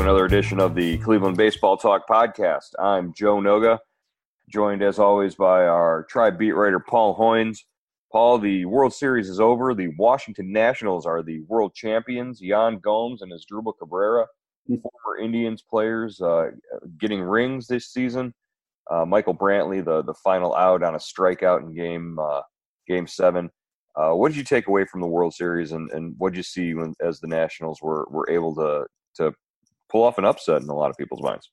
another edition of the Cleveland Baseball Talk podcast. I'm Joe Noga, joined as always by our tribe beat writer Paul Hoynes. Paul, the World Series is over. The Washington Nationals are the world champions. Yan Gomes and Asdrubal Cabrera, former Indians players, uh, getting rings this season. Uh, Michael Brantley, the the final out on a strikeout in game uh, game seven. Uh, what did you take away from the World Series, and, and what did you see when, as the Nationals were, were able to to pull off an upset in a lot of people's minds?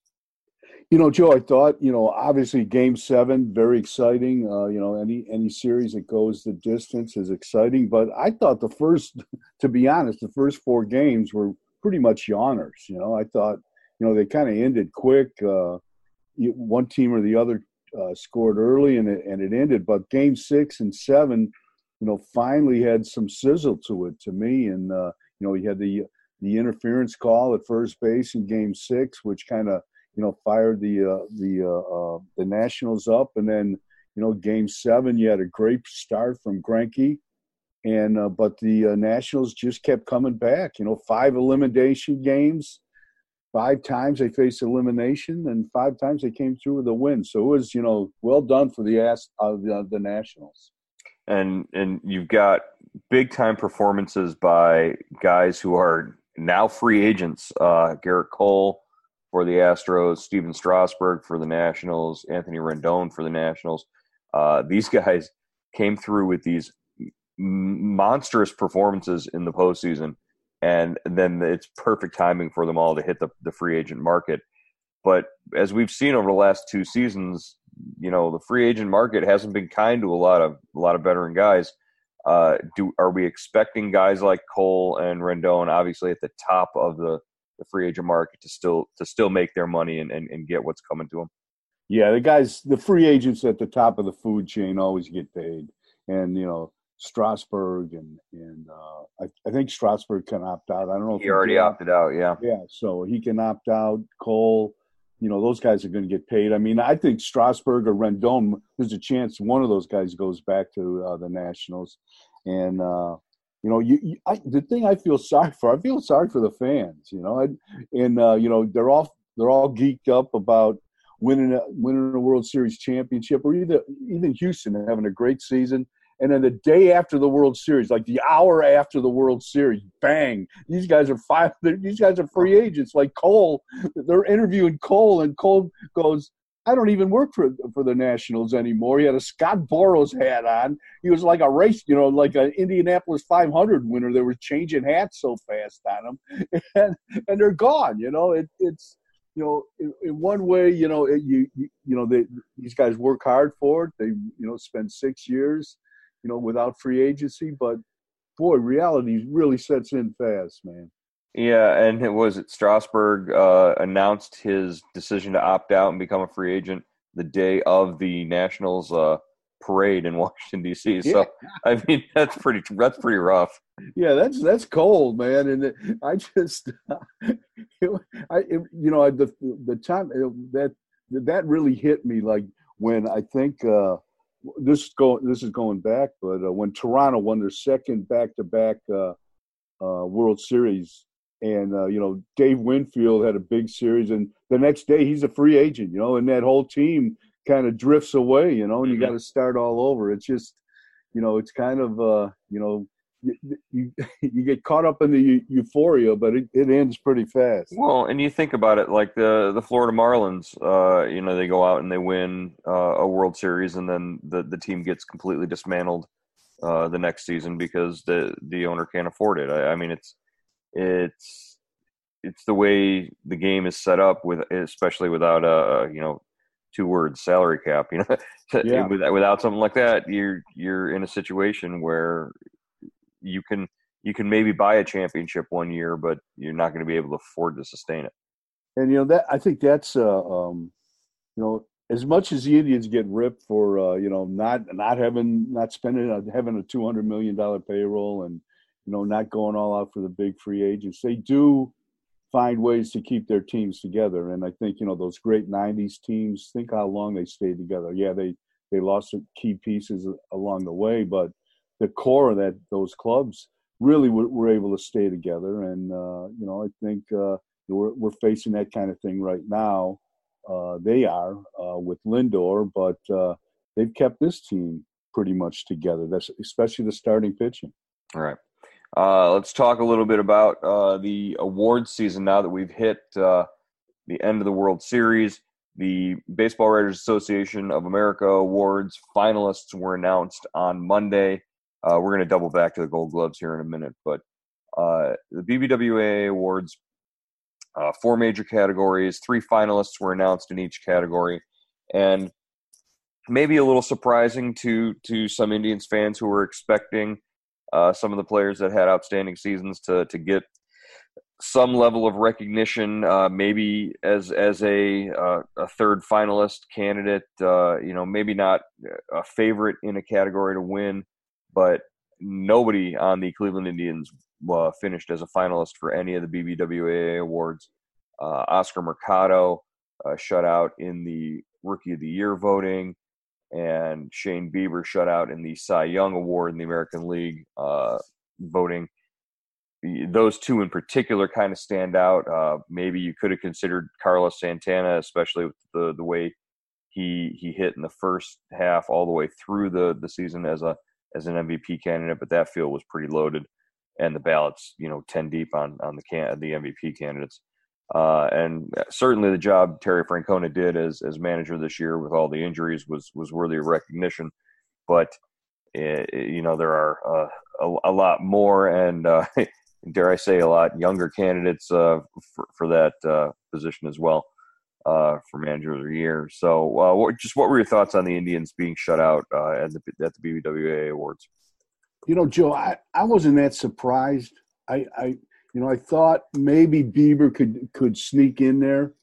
You know, Joe, I thought you know obviously Game Seven very exciting. Uh, you know, any any series that goes the distance is exciting, but I thought the first, to be honest, the first four games were pretty much yawners. You know, I thought you know they kind of ended quick. Uh, one team or the other uh, scored early and it, and it ended, but Game Six and Seven you know, finally had some sizzle to it to me. And uh, you know, he had the the interference call at first base in Game Six, which kind of you know fired the uh, the uh, uh, the Nationals up. And then you know, Game Seven, you had a great start from Greinke, and uh, but the uh, Nationals just kept coming back. You know, five elimination games. Five times they faced elimination, and five times they came through with a win. So it was, you know, well done for the ass of the, the Nationals and and you've got big time performances by guys who are now free agents. Uh, Gerrit Cole for the Astros, Stephen Strasburg for the Nationals, Anthony Rendon for the Nationals. Uh, these guys came through with these monstrous performances in the postseason, and then it's perfect timing for them all to hit the, the free agent market. But as we've seen over the last two seasons, you know the free agent market hasn't been kind to a lot of a lot of veteran guys. Uh, do are we expecting guys like Cole and Rendon, obviously at the top of the, the free agent market, to still to still make their money and, and, and get what's coming to them? Yeah, the guys, the free agents at the top of the food chain always get paid, and you know Strasburg and and uh, I, I, think Strasburg can opt out. I don't know. He, he already opted out. Yeah. Yeah, so he can opt out. Cole, you know, those guys are going to get paid. I mean, I think Strasburg or Rendon, there's a chance one of those guys goes back to uh, the Nationals. And, uh, you know, you, you I, the thing I feel sorry for, I feel sorry for the fans, you know, and, and uh, you know, they're all, they're all geeked up about winning a, winning a World Series championship or either, even Houston having a great season and then the day after the World Series, like the hour after the World Series, bang! These guys are five. These guys are free agents. Like Cole, they're interviewing Cole, and Cole goes, "I don't even work for for the Nationals anymore." He had a Scott Boras hat on. He was like a race, you know, like an Indianapolis 500 winner. They were changing hats so fast on him, and and they're gone. You know, it, it's you know, in, in, one way, you know, it, you, you you know, they, these guys work hard for it. They you know spend six years you know, without free agency. But boy, reality really sets in fast, man. Yeah, and it was it Strasburg uh, announced his decision to opt out and become a free agent the day of the Nationals uh, parade in Washington D.C. So yeah. I mean that's pretty that's pretty rough. Yeah, that's that's cold, man. And I just, I you know the the time that that really hit me like when I think uh, this is going this is going back, but uh, when Toronto won their second back-to-back uh, uh, World Series, and uh, you know Dave Winfield had a big series, and the next day he's a free agent, you know, and that whole team kind of drifts away, you know, and you mm-hmm. got to start all over. It's just, you know, it's kind of uh, you know you, you, you get caught up in the euphoria, but it, it ends pretty fast. Well, and you think about it, like the the Florida Marlins, uh, you know, they go out and they win uh, a World Series, and then the the team gets completely dismantled uh, the next season because the the owner can't afford it. I, I mean, it's it's it's the way the game is set up with, especially without a you know two words salary cap. You know, yeah. without something like that, you're you're in a situation where you can you can maybe buy a championship one year, but you're not going to be able to afford to sustain it. And you know that I think that's uh, um, you know as much as the Indians get ripped for uh, you know not not having not spending uh, having a two hundred million dollar payroll and you know not going all out for the big free agents, they do find ways to keep their teams together. And I think you know those great '90s teams. Think how long they stayed together. Yeah, they they lost key pieces along the way, but the core of that those clubs really were, were able to stay together. And uh, you know, I think uh, we're, we're facing that kind of thing right now. Uh, they are uh, with Lindor, but uh, they've kept this team pretty much together. That's especially the starting pitching. All right. Uh, let's talk a little bit about the awards season now that we've hit the end of the World Series. The Baseball Writers Association of America Awards finalists were announced on Monday. Uh, we're going to double back to the Gold Gloves here in a minute, but uh, the BBWA Awards, uh, four major categories, three finalists were announced in each category, and maybe a little surprising to to some Indians fans who were expecting uh, some of the players that had outstanding seasons to to get some level of recognition, uh, maybe as as a uh, a third finalist candidate. Uh, you know, maybe not a favorite in a category to win, but nobody on the Cleveland Indians uh, finished as a finalist for any of the BBWA awards. Uh, Oscar Mercado uh, shut out in the Rookie of the Year voting, and Shane Bieber shut out in the Cy Young Award in the American League voting those two in particular kind of stand out. Uh, maybe you could have considered Carlos Santana, especially with the the way he he hit in the first half all the way through the the season as a as an MVP candidate, but that field was pretty loaded, and the ballots, you know, ten deep on on the can the MVP candidates. Uh, and certainly the job Terry Francona did as as manager this year with all the injuries was was worthy of recognition. But it, eh, you know there are uh, a, a, lot more, and uh, dare I say, a lot younger candidates uh, for, for that uh, position as well uh, for manager of the year. So, uh, what, just what were your thoughts on the Indians being shut out uh, at the at the BBWA awards? You know, Joe, I, I wasn't that surprised. I, I you know I thought maybe Bieber could could sneak in there.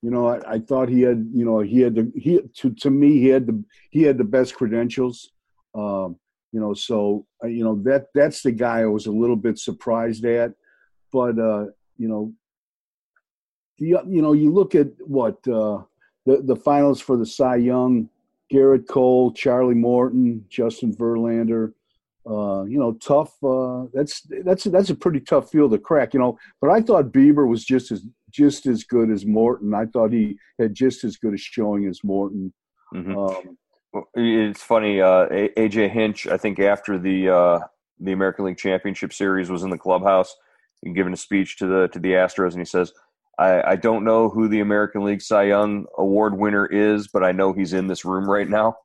You know, I, I thought he had you know he had the he to to me he had the he had the best credentials. Um, you know so uh, you know that that's the guy i was a little bit surprised at but uh you know the you know you look at what uh the the finals for the cy young Gerrit cole charlie morton justin verlander uh, you know, tough. Uh, that's that's that's a pretty tough field to crack. You know, but I thought Bieber was just as just as good as Morton. I thought he had just as good a showing as Morton. Mm-hmm. Um, it's funny. Uh, AJ Hinch, I think after the uh, the American League Championship Series was in the clubhouse and giving a speech to the to the Astros, and he says, I, "I don't know who the American League Cy Young Award winner is, but I know he's in this room right now."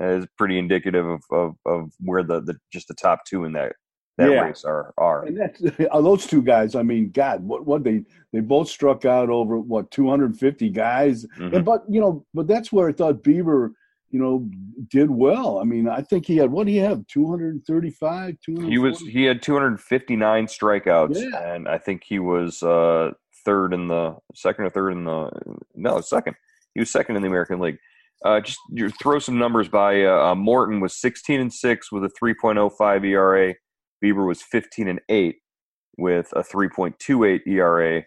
It's pretty indicative of, of, of where the, the just the top two in that that yeah. race are are. And that's, those two guys. I mean, God, what what they they both struck out over what 250 guys. Mm-hmm. And, but you know, but that's where I thought Bieber you know, did well. I mean, I think he had what do you have? Two hundred and thirty-five. He was he had two hundred fifty-nine strikeouts, yeah. and I think he was uh, third in the second or third in the no second. He was second in the American League. Uh, just you throw some numbers by. Uh, uh Morton was sixteen and six with a three point oh five ERA. Bieber was fifteen and eight with a three point two eight ERA.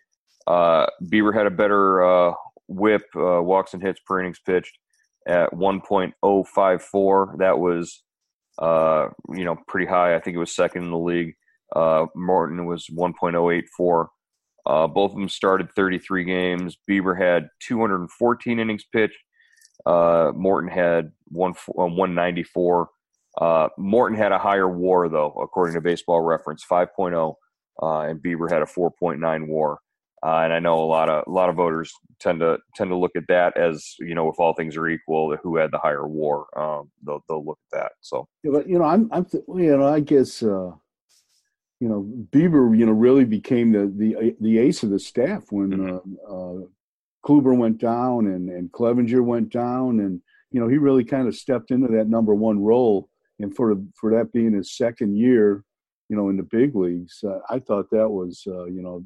Uh, Bieber had a better uh, WHIP, walks and hits per innings pitched at 1.054. That was, uh, you know, pretty high. I think it was second in the league. Uh, Morton was 1.084. Uh, both of them started 33 games. Bieber had 214 innings pitched. Uh, Morton had one, 194. Uh, Morton had a higher WAR though, according to Baseball Reference, 5.0, uh, and Bieber had a 4.9 WAR. Uh, and I know a lot of a lot of voters tend to tend to look at that as you know, if all things are equal, who had the higher WAR, um, they'll they'll look at that. So, yeah, but you know, I'm I'm th- you know, I guess uh, you know, Bieber, you know, really became the the the ace of the staff when mm-hmm. uh, uh, Kluber went down and and Clevinger went down, and you know, he really kind of stepped into that number one role. And for for that being his second year, you know, in the big leagues, uh, I thought that was uh, you know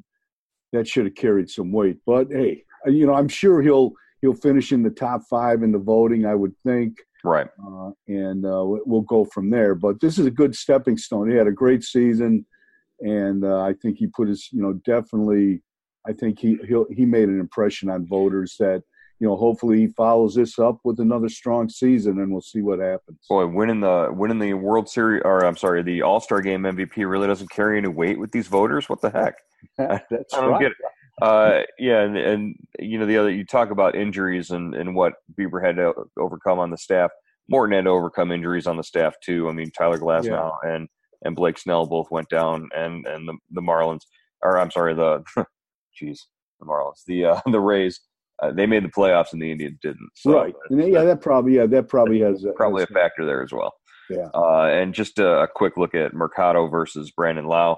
that should have carried some weight. But hey, uh, you know, I'm sure he'll he'll finish in the top five in the voting. I would think. Right. Uh, and uh, we'll go from there. But this is a good stepping stone. He had a great season, and uh, I think he put his, you know, definitely. I think he he he made an impression on voters that you know, hopefully he follows this up with another strong season, and we'll see what happens. Boy, winning the winning the World Series, or I'm sorry, the All Star Game MVP really doesn't carry any weight with these voters. What the heck? That's I don't right. get it. Uh, yeah, and, and you know the other you talk about injuries and, and what Bieber had to overcome on the staff. Morton had to overcome injuries on the staff too. I mean, Tyler Glasnow yeah. and and Blake Snell both went down, and and the the Marlins, or I'm sorry, the, jeez, the Marlins, the uh, the Rays, uh, they made the playoffs and the Indians didn't. So right. yeah, that probably yeah that probably has probably has, a factor there as well. Yeah. Uh, and just a, a, quick look at Mercado versus Brandon Lowe.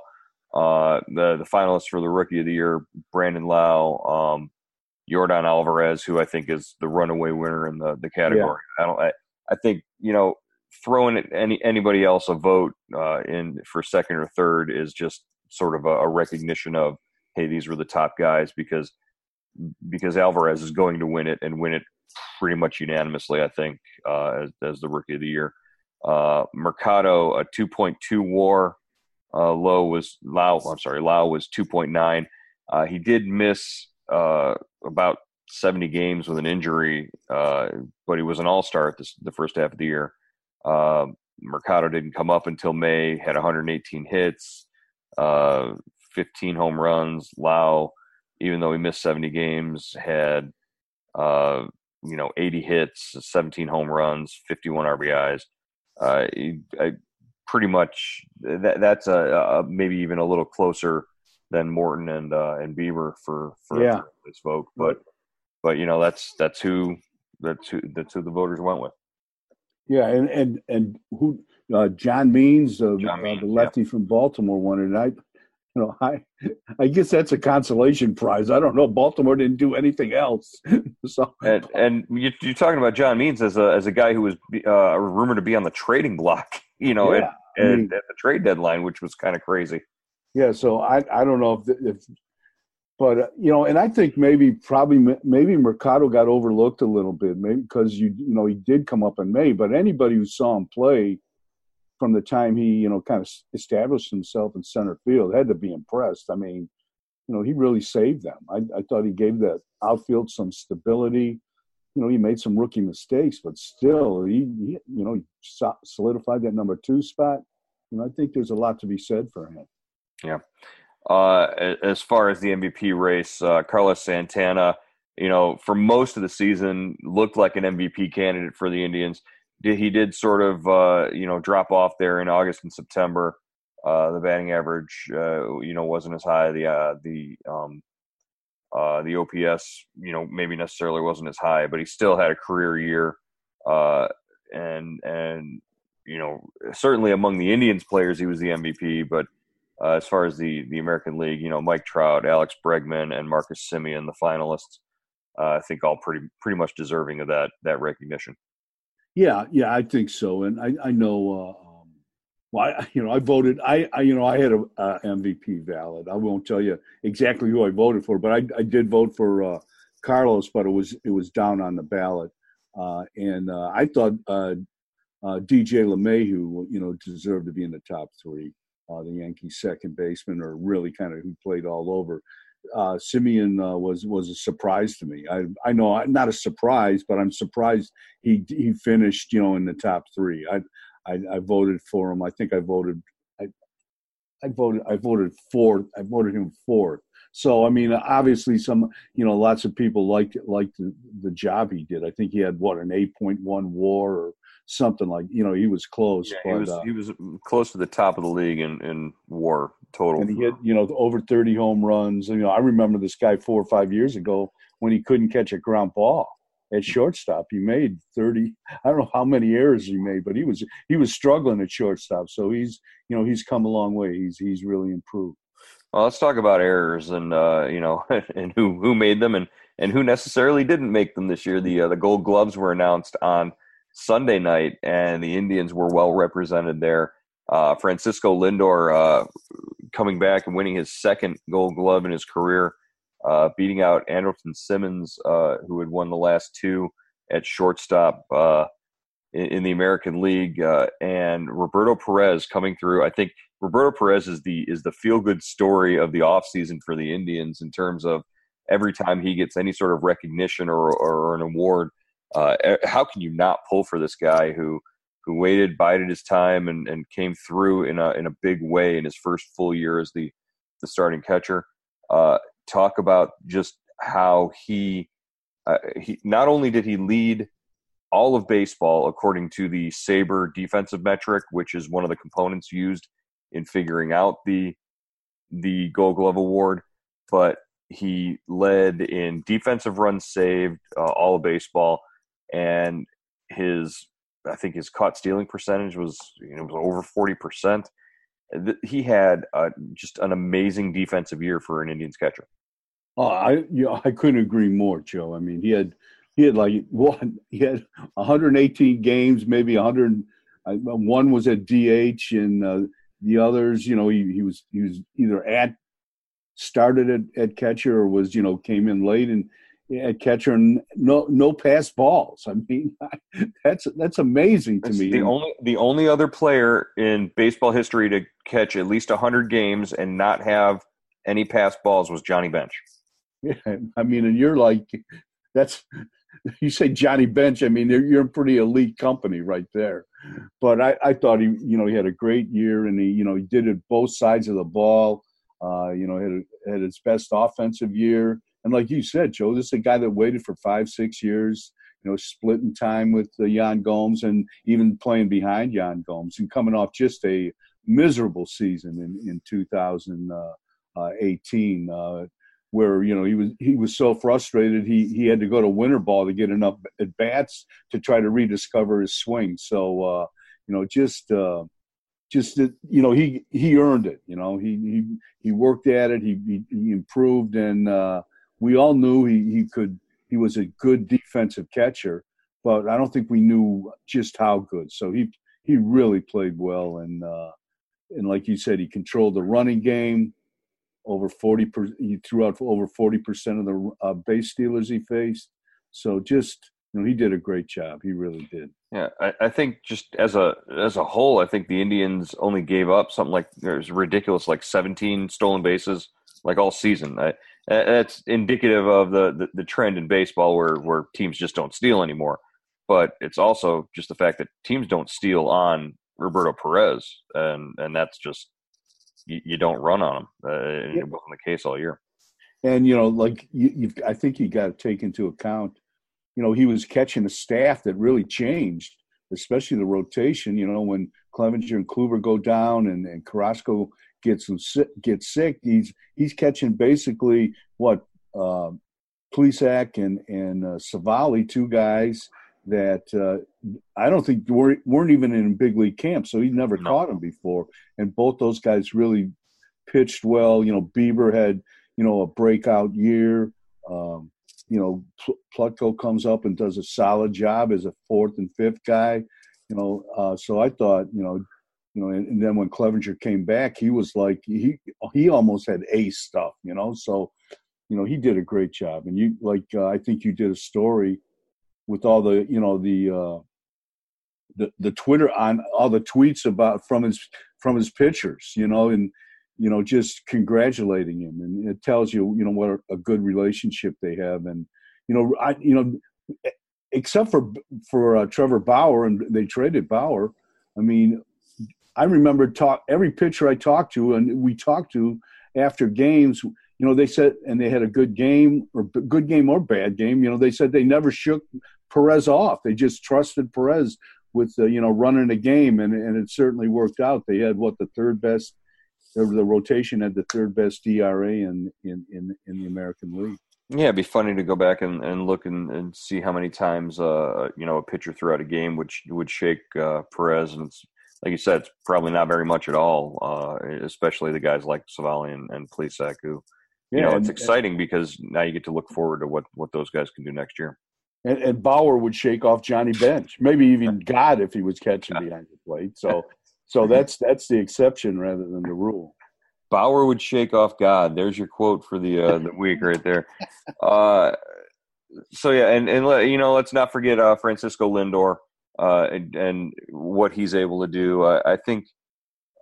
Uh, the the finalists for the Rookie of the Year, Brandon Lowe, um, Yordan Alvarez, who I think is the runaway winner in the the category. Yeah. I don't. I, I think you know throwing any anybody else a vote uh, in for second or third is just sort of a, a, recognition of hey these were the top guys because because Alvarez is going to win it and win it pretty much unanimously I think uh, as, as the rookie of the year. Uh, Mercado a 2.2 WAR. Uh, Lowe was Lowe. I'm sorry, Lowe was 2.9. Uh, he did miss uh, about 70 games with an injury, uh, but he was an all star at the first half of the year. Uh, Mercado didn't come up until May, had 118 hits, uh, 15 home runs. Lowe, even though he missed 70 games, had uh, you know 80 hits, 17 home runs, 51 RBIs. Uh, he, I, pretty much that, that's a, a, maybe even a little closer than Morton and uh, and Bieber for for yeah. this vote, but but you know that's that's who that's who that's who the voters went with. Yeah, and and and who uh, John Means, uh, John Means uh, the lefty yeah. from Baltimore, won it. And I, you know, I I guess that's a consolation prize. I don't know. Baltimore didn't do anything else. so and, and you, are talking about John Means as a as a guy who was uh, rumored to be on the trading block. You know, yeah, at, I mean, at, the trade deadline, which was kind of crazy. Yeah, so I I don't know if if but uh, you know, and I think maybe probably maybe Mercado got overlooked a little bit, maybe because you you know he did come up in May, but anybody who saw him play from the time he you know kind of established himself in center field had to be impressed. I mean, you know, he really saved them. I, I thought he gave that outfield some stability. You know, he made some rookie mistakes, but still, he, he you know solidified that number two spot. Know, I think there's a lot to be said for him. Yeah. Uh, as far as the MVP race, uh, Carlos Santana, you know, for most of the season, looked like an MVP candidate for the Indians. He did sort of, uh, you know, drop off there in August and September. Uh, the batting average, uh, you know, wasn't as high. The the um, the OPS, you know, maybe necessarily wasn't as high, but he still had a career year. and and you know, certainly among the Indians players, he was the MVP, but uh, as far as the the American League, you know, Mike Trout, Alex Bregman, and Marcus Semien, the finalists, uh, I think all pretty pretty much deserving of that that recognition. Yeah, yeah, I think so, and I I know. Uh, um, well, I, you know, I voted. I, I, you know, I had a, a MVP valid. I won't tell you exactly who I voted for, but I, I did vote for uh, Carlos, but it was it was down on the ballot, uh, and uh, I thought DJ LeMahieu, you know, deserved to be in the top three uh, the Yankees second baseman, or really kind of who played all over. Uh, Semien uh, was was a surprise to me. I I know I'm not a surprise, but I'm surprised he he finished you know in the top three. I I, I voted for him. I think I voted I I voted I voted fourth. I voted him fourth. So I mean, obviously, some you know, lots of people liked liked the, the job he did. I think he had what an eight point one WAR or something like you know he was close. Yeah, but, he was uh, he was close to the top of the league in, in WAR total. And he hit you know over thirty home runs. And you know I remember this guy four or five years ago when he couldn't catch a ground ball at shortstop. He made thirty. I don't know how many errors he made, but he was he was struggling at shortstop. So he's you know he's come a long way. He's he's really improved. Well, let's talk about errors and uh, you know and who who made them and and who necessarily didn't make them this year. The uh, the Gold Gloves were announced on Sunday night, and the Indians were well represented there. Uh, Francisco Lindor uh, coming back and winning his second Gold Glove in his career, uh, beating out Andrelton Simmons, uh, who had won the last two at shortstop uh, in, in, the American League, uh, and Roberto Perez coming through. I think Roberto Perez is the is the feel good story of the offseason for the Indians in terms of every time he gets any sort of recognition or, or an award uh, how can you not pull for this guy who who waited, bided his time, and, and came through in a in a big way in his first full year as the the starting catcher? Uh, talk about just how he uh, he not only did he lead all of baseball according to the SABR defensive metric, which is one of the components used in figuring out the the Gold Glove award, but he led in defensive runs saved, uh, all of baseball, and his I think his caught stealing percentage was you know was over forty percent. He had uh, just an amazing defensive year for an Indians catcher. Oh, I yeah, I couldn't agree more, Joe. I mean, he had he had like one he had 118 games, maybe 100. One was at DH, and uh, the others, you know, he, he was he was either at started at, at catcher or was you know came in late and at catcher and no no pass balls. I mean, that's that's amazing to that's me. The only the only other player in baseball history to catch at least hundred games and not have any pass balls was Johnny Bench. Yeah, I mean, and you're like, that's you say Johnny Bench. I mean, you're in pretty elite company right there. But I, I thought he, you know, he had a great year, and he, you know, he did it both sides of the ball. Uh, you know, had had his best offensive year, and like you said, Joe, this is a guy that waited for five, six years. You know, splitting time with uh, Yan Gomes, and even playing behind Yan Gomes, and coming off just a miserable season in in 2018. Uh, where you know he was he was so frustrated he he had to go to winter ball to get enough at bats to try to rediscover his swing. So uh, you know just uh, just you know he he earned it. You know he he he worked at it. He he, he improved, and uh, we all knew he he could. He was a good defensive catcher, but I don't think we knew just how good. So he he really played well, and uh, and like you said, he controlled the running game over 40 per, he threw out over 40% of the uh, base stealers he faced so just you know he did a great job he really did yeah I, I, think just as a as a whole i think the indians only gave up something like there's ridiculous like 17 stolen bases like all season I, that's indicative of the, the, the trend in baseball where where teams just don't steal anymore but it's also just the fact that teams don't steal on roberto perez and and that's just you, you don't run on him. Uh, yeah. It wasn't the case all year. And you know, like you, have I think you got to take into account, you know, he was catching a staff that really changed, especially the rotation. You know, when Clevinger and Kluber go down and, and Carrasco gets gets sick, he's he's catching basically what uh, Plesac and and uh, Civale, two guys that uh, I don't think weren't, weren't even in big league camp, so he never no. caught him before. And both those guys really pitched well. You know, Bieber had you know a breakout year. Um, you know, Plutko comes up and does a solid job as a fourth and fifth guy. You know, uh, so I thought you know. You know, and, and then when Clevinger came back, he was like he he almost had ace stuff, you know. So, you know, he did a great job. And you like uh, I think you did a story with all the you know the uh, the the Twitter on all the tweets about from his from his pitchers, you know, and you know just congratulating him, and it tells you you know what a good relationship they have, and you know I you know except for for uh, Trevor Bauer and they traded Bauer, I mean I remember talk every pitcher I talked to and we talked to after games you know, they said, and they had a good game or good game or bad game. You know, they said they never shook Perez off. They just trusted Perez with uh, you know running a game, and and it certainly worked out. They had what the third best, the rotation had the third best DRA in in in, in the American League. Yeah, it'd be funny to go back and, and look and, and see how many times uh you know a pitcher throughout a game would would shake uh, Perez, and it's like you said, it's probably not very much at all. Uh, especially the guys like Civale and, and Plesac, who you know it's exciting because now you get to look forward to what what those guys can do next year and, and Bauer would shake off Johnny Bench, maybe even God if he was catching behind the plate. So, so that's that's the exception rather than the rule. Bauer would shake off God. There's your quote for the uh, the week right there. Uh, so yeah, and and you know, let's not forget uh, Francisco Lindor uh, and, and, what he's able to do. I think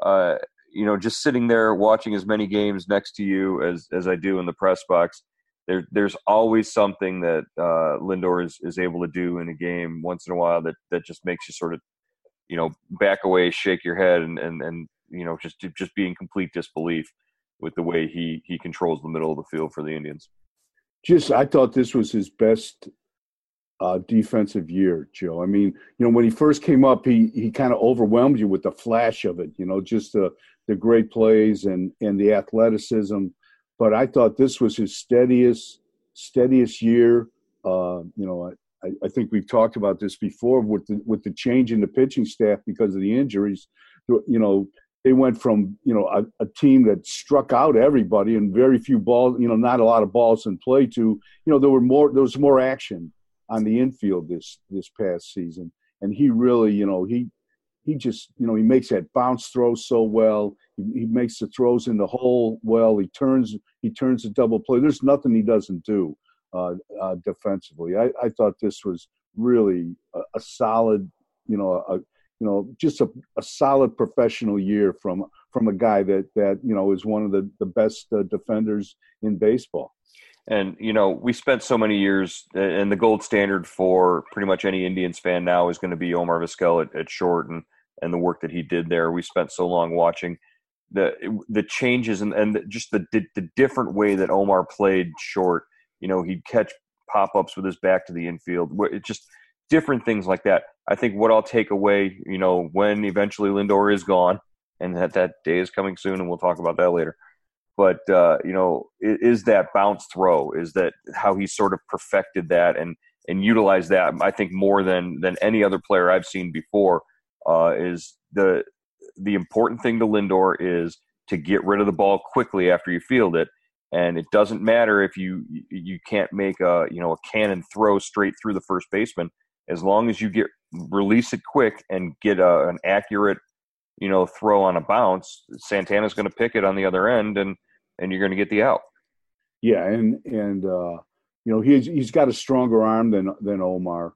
uh, you know, just sitting there watching as many games next to you as as I do in the press box there, there's always something that uh, Lindor is, is able to do in a game once in a while that, that just makes you sort of, you know, back away, shake your head, and, and, and you know, just just be in complete disbelief. with the way he he controls the middle of the field for the Indians. Just, I thought this was his best uh, defensive year, Joe. I mean, you know, when he first came up, he he kind of overwhelmed you with the flash of it. You know, just the the great plays and and the athleticism. But I thought this was his steadiest steadiest year. Uh, you know, I, I think we've talked about this before with the with the change in the pitching staff because of the injuries. You know, they went from you know a, a, team that struck out everybody and very few balls, you know, not a lot of balls in play to you know there were more there was more action on the infield this this past season, and he really you know he he just you know he makes that bounce throw so well. He, he makes the throws in the hole well. He turns he turns the double play. There's nothing he doesn't do uh, uh, defensively. I, I thought this was really a, a solid you know a you know, just a, a solid professional year from from a guy that that you know is one of the the best uh, defenders in baseball. And you know, we spent so many years, and the gold standard for pretty much any Indians fan now is going to be Omar Vizquel at, at short, and and the work that he did there. We spent so long watching the the changes and and just the the different way that Omar played short. You know, he'd catch pop ups with his back to the infield. It just different things like that. I think what I'll take away, you know, when eventually Lindor is gone, and that that day is coming soon, and we'll talk about that later. But uh, you know, is that bounce throw? Is that how he sort of perfected that and and utilized that? I think more than than any other player I've seen before. Uh, is the the important thing to Lindor is to get rid of the ball quickly after you field it, and it doesn't matter if you you can't make a you know a cannon throw straight through the first baseman as long as you get release it quick and get a, an accurate you know throw on a bounce santana's going to pick it on the other end and and you're going to get the out. Yeah and and uh you know he's he's got a stronger arm than than omar.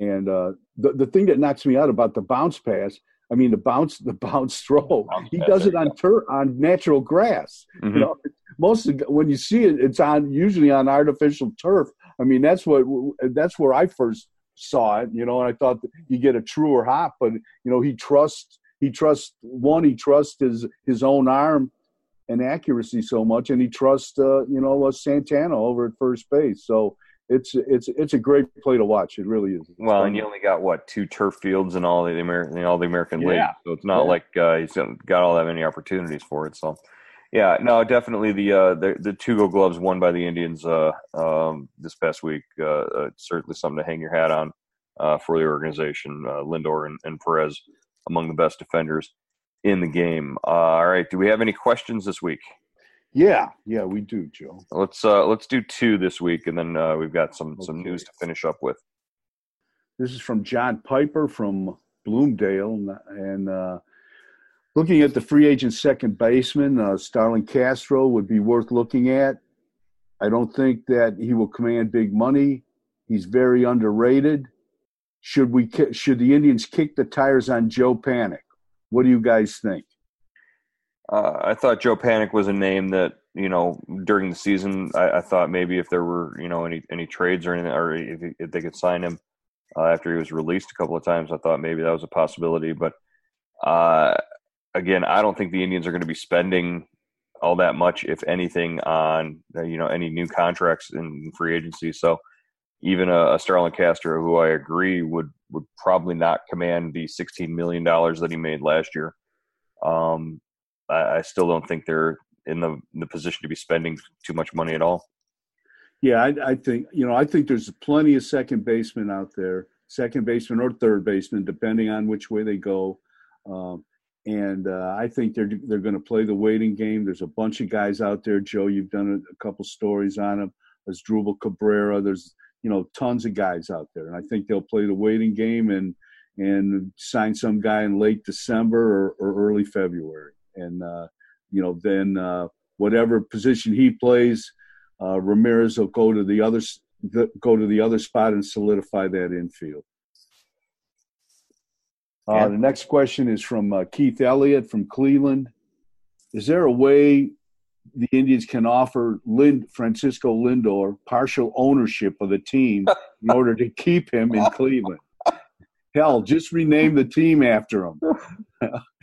And uh the, the thing that knocks me out about the bounce pass i mean the bounce the bounce throw bounce he does it on tur- on natural grass. Mm-hmm. you know most of, when you see it it's on usually on artificial turf. I mean that's what that's where i first saw it, you know, and I thought you get a truer hop, but you know, he trusts he trusts one, he trusts his his own arm and accuracy so much, and he trusts uh, you know uh, Santana over at first base. So it's it's it's a great play to watch. It really is. well, and you only got what two turf fields in all the American all the American yeah. league, so it's not yeah. like uh, he's got all that many opportunities for it. So. Yeah, no, definitely the uh, the, the two Gold Gloves won by the Indians uh, um, this past week. Uh, uh, certainly something to hang your hat on uh, for the organization. Uh, Lindor and, and, Perez among the best defenders in the game. all right, do we have any questions this week? Yeah, yeah, we do, Joe. Let's uh, let's do two this week, and then uh, we've got some okay. some news to finish up with. This is from John Piper from Bloomdale, and uh, Looking at the free agent second baseman, uh, Starlin Castro would be worth looking at. I don't think that he will command big money. He's very underrated. Should we should the Indians kick the tires on Joe Panik? What do you guys think? Uh, I thought Joe Panik was a name that you know during the season. I, I, thought maybe if there were you know any any trades or anything, or if, if they could sign him uh, after he was released a couple of times, I thought maybe that was a possibility. But uh, again, I don't think the Indians are going to be spending all that much, if anything, on uh, you know any new contracts in free agency. So even a, a Starlin Castro, who I agree would would probably not command the sixteen million dollars that he made last year, um, I, I, still don't think they're in the in the position to be spending too much money at all. Yeah, I, I think you know I think there's plenty of second basemen out there, second baseman or third baseman, depending on which way they go. Um, and uh, I think they're they're going to play the waiting game. There's a bunch of guys out there, Joe. You've done a, a couple stories on them. There's Asdrubal Cabrera. There's you know tons of guys out there, and I think they'll play the waiting game and and sign some guy in late December or, or early February, and uh, you know then uh, whatever position he plays, uh, Ramirez will go to the other go to the other spot and solidify that infield. Uh, the next question is from uh, Keith Elliott from Cleveland. Is there a way the Indians can offer Lind- Francisco Lindor partial ownership of the team in order to keep him in Cleveland? Hell, just rename the team after him.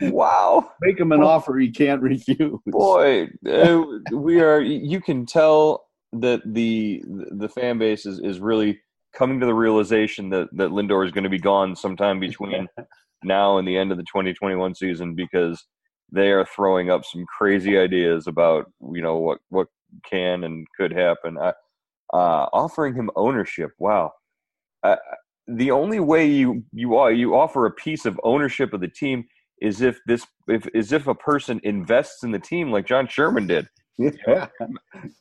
wow. Make him an offer he can't refuse. Boy, uh, we are. You can tell that the the fan base is, is really coming to the realization that that Lindor is going to be gone sometime between now and the end of the 2021 season because they are throwing up some crazy ideas about you know what what can and could happen. I, uh, offering him ownership, wow. Uh, the only way you you are you offer a piece of ownership of the team is if this if is if a person invests in the team like John Sherman did. Yeah.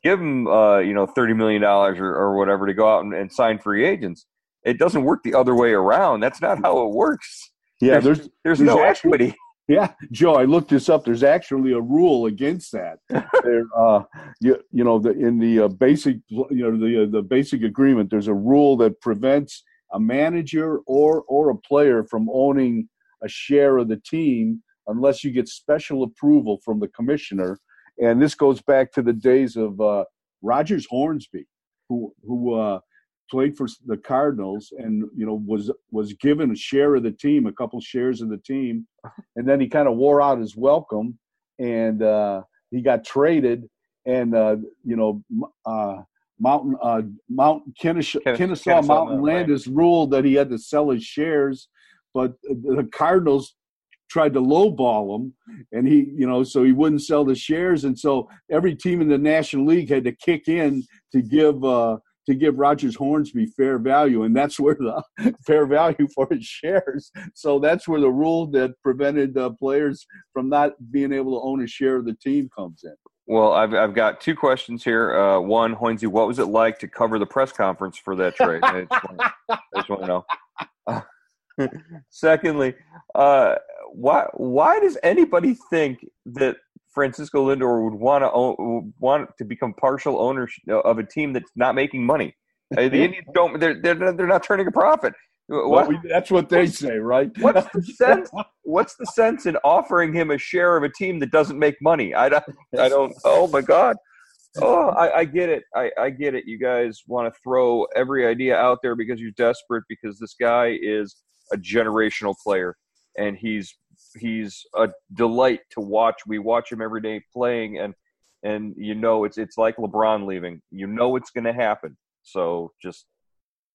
Give him uh, you know thirty million dollars or, or whatever to go out and, and, sign free agents. It doesn't work the other way around. That's not how it works. Yeah, there's there's, there's, no actually, equity. Yeah, Joe, I looked this up. There's actually a rule against that. there, uh, you, you know, the, in the uh, basic, you know, the uh, the basic agreement, there's a rule that prevents a manager or or a player from owning a share of the team unless you get special approval from the commissioner. And this goes back to the days of uh, Rogers Hornsby, who who uh, played for the Cardinals and you know was was given a share of the team, a couple shares of the team, and then he kind of wore out his welcome, and uh, he got traded, and uh, you know. Uh, Mountain uh, Mount Kennesaw, Kennesaw, Kennesaw Mountain Landis ruled that he had to sell his shares, but the Cardinals tried to lowball him, and he, you know, so he wouldn't sell the shares, and so every team in the National League had to kick in to give uh, to give Rogers Hornsby fair value, and that's where the fair value for his shares. So that's where the rule that prevented uh, players from not being able to own a share of the team comes in. Well, I've I've got two questions here. Uh, one, Hoynsie, what was it like to cover the press conference for that trade? I just want to know. Secondly, uh, why why does anybody think that Francisco Lindor would want to own, want to become partial owner of a team that's not making money. Uh, the Indians don't. They're they're they're not turning a profit. Well, we, that's what they say, right? What's the sense? What's the sense in offering him a share of a team that doesn't make money? I don't. I don't. Oh my God. Oh, I, I get it. I, I get it. You guys want to throw every idea out there because you're desperate because this guy is a generational player and he's he's a delight to watch. We watch him every day playing, and and you know it's it's like LeBron leaving. You know it's going to happen. So just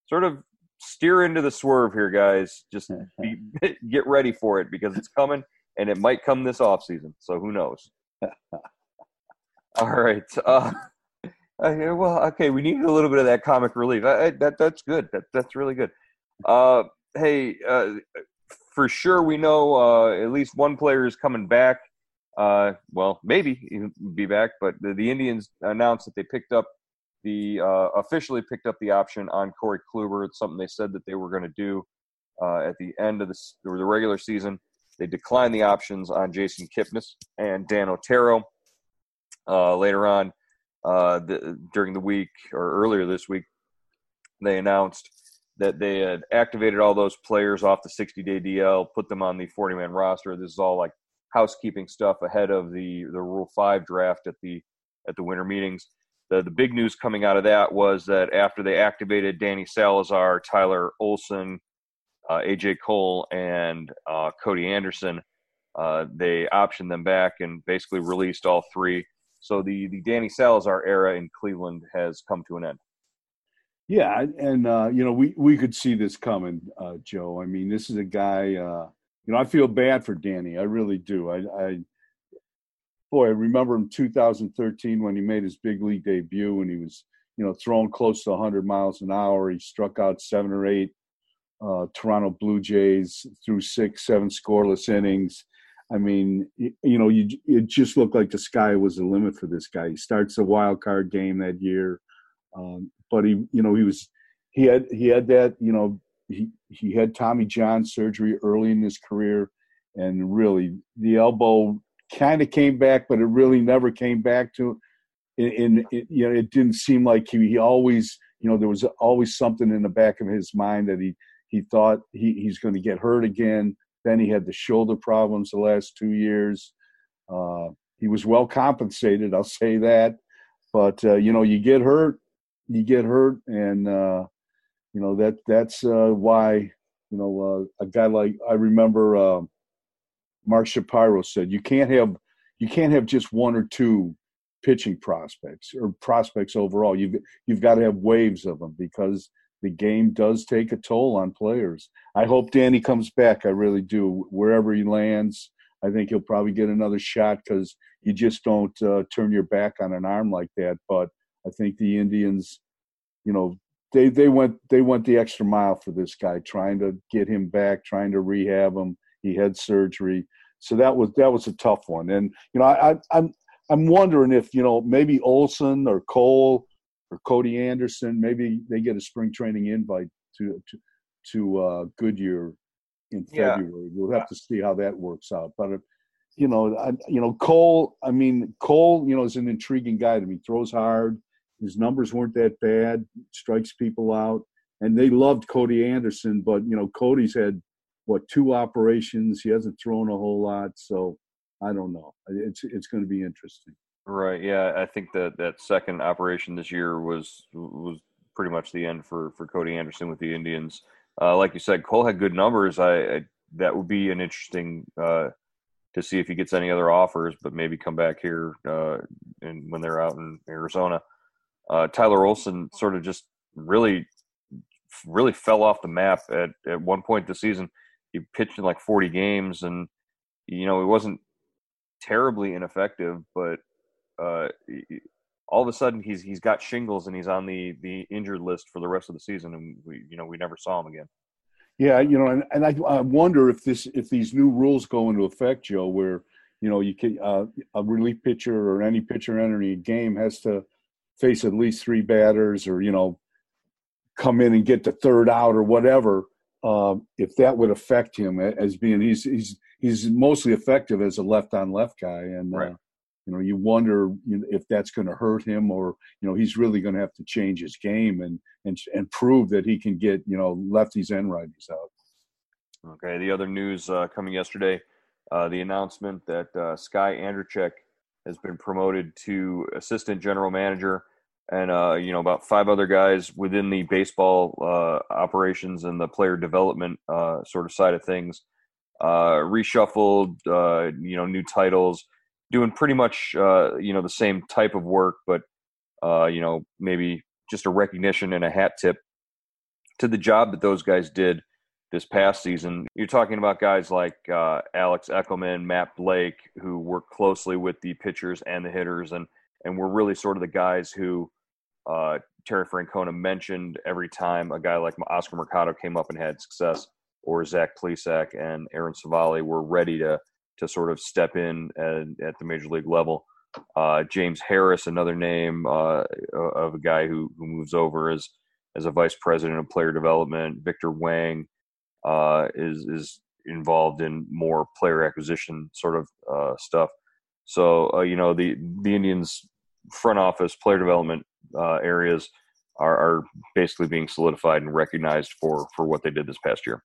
sort of steer into the swerve here, guys. Just be, get ready for it because it's coming, and it might come this off season. So who knows? All right. Uh, uh, well, okay. We needed a little bit of that comic relief. I, I, that that's good. That that's really good. Uh, hey, uh, for sure we know uh, at least one player is coming back. Uh, well, maybe he'll be back, but the, the, Indians announced that they picked up the uh, officially picked up the option on Corey Kluber. It's something they said that they were going to do uh, at the end of the, the regular season. They declined the options on Jason Kipnis and Dan Otero. Uh, later on, uh, the, during the week or earlier this week, they announced that they had activated all those players off the 60 day DL, put them on the 40 man roster. This is all like housekeeping stuff ahead of the the Rule Five draft at the at the winter meetings. The the big news coming out of that was that after they activated Danny Salazar, Tyler Olson, uh, AJ Cole, and uh, Cody Anderson, uh, they optioned them back and basically released all three. So the the Danny Salazar era in Cleveland has come to an end. Yeah, and uh, you know we we could see this coming, uh, Joe. I mean, this is a guy. Uh, you know, I feel bad for Danny. I really do. I, I boy, I remember him 2013 when he made his big league debut, and he was you know throwing close to 100 miles an hour. He struck out seven or eight uh, Toronto Blue Jays through six, seven scoreless innings. I mean, you know, you it just looked like the sky was the limit for this guy. He starts a wild card game that year. Um, but he, you know, he was he had he had that, you know, he he had Tommy John surgery early in his career, and really the elbow kind of came back, but it really never came back to. In, you know, it didn't seem like he, he always, you know, there was always something in the back of his mind that he he thought he, he's going to get hurt again. Then he had the shoulder problems the last two years. Uh, he was well compensated, I'll say that. But uh, you know, you get hurt, you get hurt, and uh, you know that that's uh, why you know uh, a guy like I remember uh, Mark Shapiro said, you can't have you can't have just one or two pitching prospects or prospects overall. You've you've got to have waves of them because the game does take a toll on players. I hope Danny comes back. I really do. Wherever he lands, I think he'll probably get another shot because you just don't uh, turn your back on an arm like that. But I think the Indians, you know, they they went they went the extra mile for this guy, trying to get him back, trying to rehab him. He had surgery, so that was that was a tough one. And you know, I, I I'm I'm wondering if you know maybe Olson or Cole or Cody Anderson, maybe they get a spring training invite to to, to uh, Goodyear in February. Yeah. We'll have to see how that works out. But uh, you know, I, you know, Cole. I mean, Cole. You know, is an intriguing guy to me. Throws hard. His numbers weren't that bad. Strikes people out, and they loved Cody Anderson. But you know, Cody's had what two operations. He hasn't thrown a whole lot, so I don't know. It's it's going to be interesting. Right. Yeah, I think that that second operation this year was was pretty much the end for for Cody Anderson with the Indians. Uh, like you said, Cole had good numbers. I, I that would be an interesting uh, to see if he gets any other offers, but maybe come back here uh, and when they're out in Arizona. Uh, Tyler Olson sort of just really, really fell off the map at at one point this season. He pitched in like 40 games, and you know it wasn't terribly ineffective, but uh, all of a sudden he's he's got shingles and he's on the the injured list for the rest of the season, and we you know we never saw him again. Yeah, you know, and, and I, I wonder if this if these new rules go into effect, Joe, where you know you can uh, a relief pitcher or any pitcher entering a game has to face at least three batters, or you know, come in and get the third out or whatever. Uh, if that would affect him as being he's he's he's mostly effective as a left on left guy, and uh, right. uh, you know you wonder if that's going to hurt him or you know he's really going to have to change his game and and and prove that he can get you know lefties and righties out. Okay, the other news uh, coming yesterday, uh, the announcement that uh, Sky Andrecheck has been promoted to assistant general manager, and uh, you know about five other guys within the baseball uh, operations and the player development uh, sort of side of things, reshuffled, you know, new titles doing pretty much uh, you know the same type of work, but uh, you know maybe just a recognition and a hat tip to the job that those guys did this past season. You're talking about guys like uh, Alex Eckelman, Matt Blake, who work closely with the pitchers and the hitters, and and we're really sort of the guys who uh, Terry Francona mentioned every time a guy like Oscar Mercado came up and had success, or Zach Plesac and Aaron Civale were ready to to sort of step in at, at the major league level. Uh, James Harris, another name uh, of a guy who, who moves over as as a vice president of player development. Victor Wang uh, is is involved in more player acquisition sort of uh, stuff. So uh, you know the the Indians front office player development uh, areas are, are basically being solidified and recognized for for what they did this past year.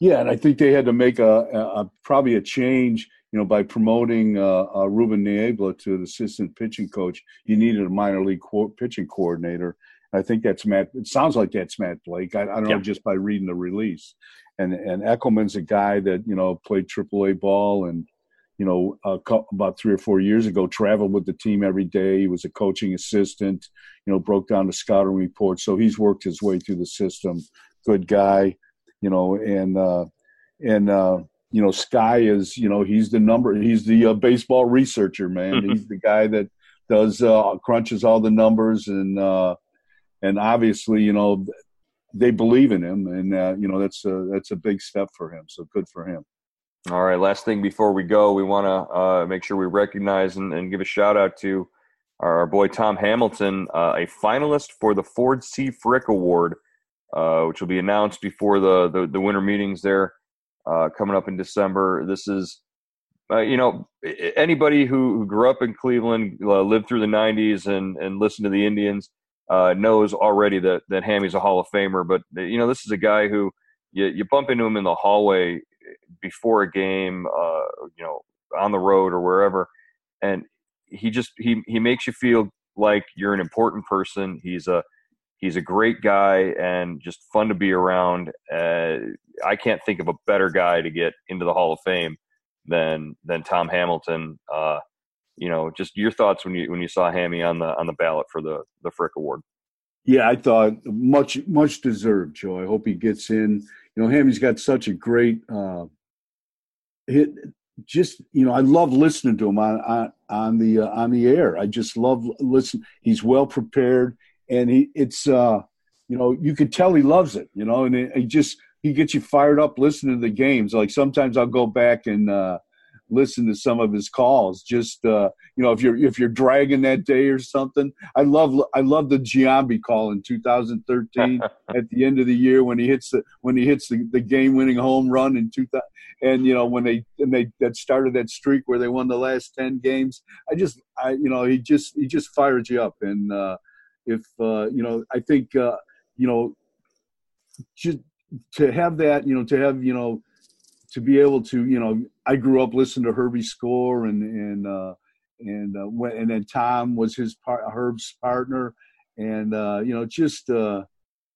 Yeah, and I think they had to make a, a probably a change. You know, by promoting uh, uh, Ruben Niebla to the assistant pitching coach, you needed a minor league co- pitching coordinator. I think that's Matt. It sounds like that's Matt Blake. I, I don't know just by reading the release. And and Eckelman's a guy that you know played AAA ball and you know uh, about three or four years ago traveled with the team every day. He was a coaching assistant. You know, broke down the scouting report. So he's worked his way through the system. Good guy you know, and uh, and uh, you know, Sky is you know he's the number he's the uh, baseball researcher man. Mm-hmm. He's the guy that does uh, crunches all the numbers and uh, and obviously you know they believe in him and uh, you know that's a that's a big step for him. So good for him. All right, last thing before we go, we want to uh, make sure we recognize and, and, give a shout out to our, boy Tom Hamilton, uh, a finalist for the Ford C. Frick Award uh, which will be announced before the, the, the winter meetings there uh, coming up in December. This is, uh, you know, anybody who, who grew up in Cleveland, lived through the 90s, and, and listened to the Indians uh, knows already that, that Hammy's a Hall of Famer. But, you know, this is a guy who you, you bump into him in the hallway before a game, uh, you know, on the road or wherever. And he just he he makes you feel like you're an important person. He's a He's a great guy and just fun to be around. Uh, I can't think of a better guy to get into the Hall of Fame than than Tom Hamilton. Uh, you know, just your thoughts when you when you saw Hammy on the on the ballot for the the Frick Award. Yeah, I thought much much deserved, Joe. I hope he gets in. You know, Hammy's got such a great uh, hit. Just you know, I love listening to him on on, on the uh, on the air. I just love listen. He's well prepared, and he it's uh, you know you could tell he loves it. You know, and he just he gets you fired up listening to the games. Like sometimes I'll go back and uh, listen to some of his calls. Just uh, you know, if you're if you're dragging that day or something. I love I love the Giambi call in 2013 at the end of the year when he hits the when he hits the, the game winning home run in 2000. And you know when they and they that started that streak where they won the last 10 games. I just I you know he just he just fires you up. And uh, if uh, you know I think uh, you know just to have that you know to have you know to be able to, you know, I grew up listening to Herbie Score and and uh, and uh, when, and then Tom was his part, Herb's partner, and uh, you know, just uh,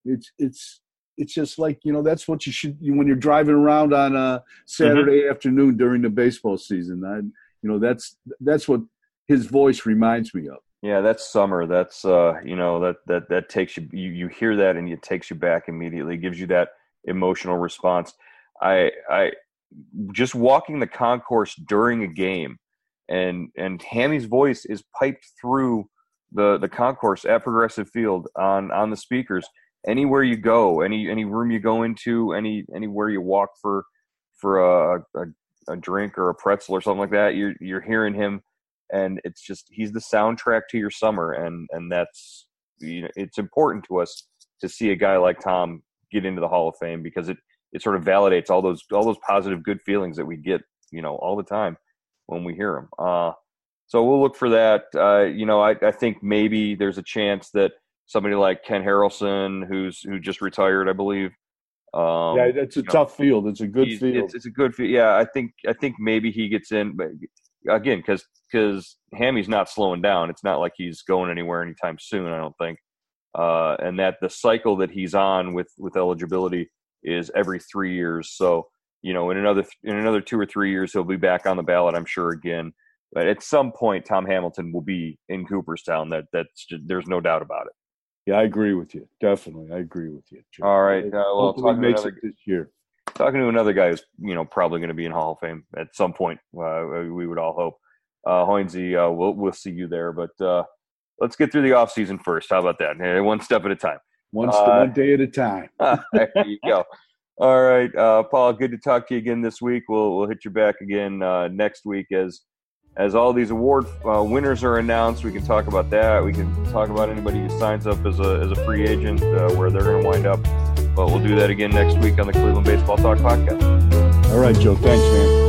it's it's it's just like you know that's what you should when you're driving around on a Saturday mm-hmm. afternoon during the baseball season. I, you know, that's that's what his voice reminds me of. Yeah, that's summer. That's uh, you know that that that takes you you you hear that and it takes you back immediately. It Gives you that emotional response. I I just walking the concourse during a game, and and Hammy's voice is piped through the the concourse at Progressive Field on on the speakers. Anywhere you go, any any room you go into, any anywhere you walk for for a, a, a drink or a pretzel or something like that, you're you're hearing him, and it's just he's the soundtrack to your summer, and and that's you know it's important to us to see a guy like Tom get into the Hall of Fame because it it sort of validates all those all those positive good feelings that we get you know all the time when we hear them uh, so we'll look for that. Uh, you know I, I think maybe there's a chance that somebody like Ken Harrelson who's who just retired i believe um, yeah it's a tough know, field. It's a good field. it's, it's, a good field yeah i think i think maybe he gets in but again because because hammy's not slowing down. It's not like he's going anywhere anytime soon i don't think. Uh, and that the cycle that he's on with with eligibility is every three years. So you know, in another in another two or three years, he'll be back on the ballot, I'm sure again. But at some point, Tom Hamilton will be in Cooperstown. That that's just, there's no doubt about it. Yeah, I agree with you. Definitely, I agree with you. Joe. All right, uh, well, talking makes another, it this year. Talking to another guy who's you know probably going to be in Hall of Fame at some point. Uh, we would all hope. Uh, uh, we'll we'll see you there. But uh, let's get through the off season first. How about that? One step at a time. One, uh, one day at a time. there you go. All right, uh, Paul. Good to talk to you again this week. We'll we'll hit you back again uh, next week as as all these award uh, winners are announced. We can talk about that. We can talk about anybody who signs up as a as a free agent, uh, where they're going to wind up. But we'll do that again next week on the Cleveland Baseball Talk podcast. All right, Joe. Thanks, man.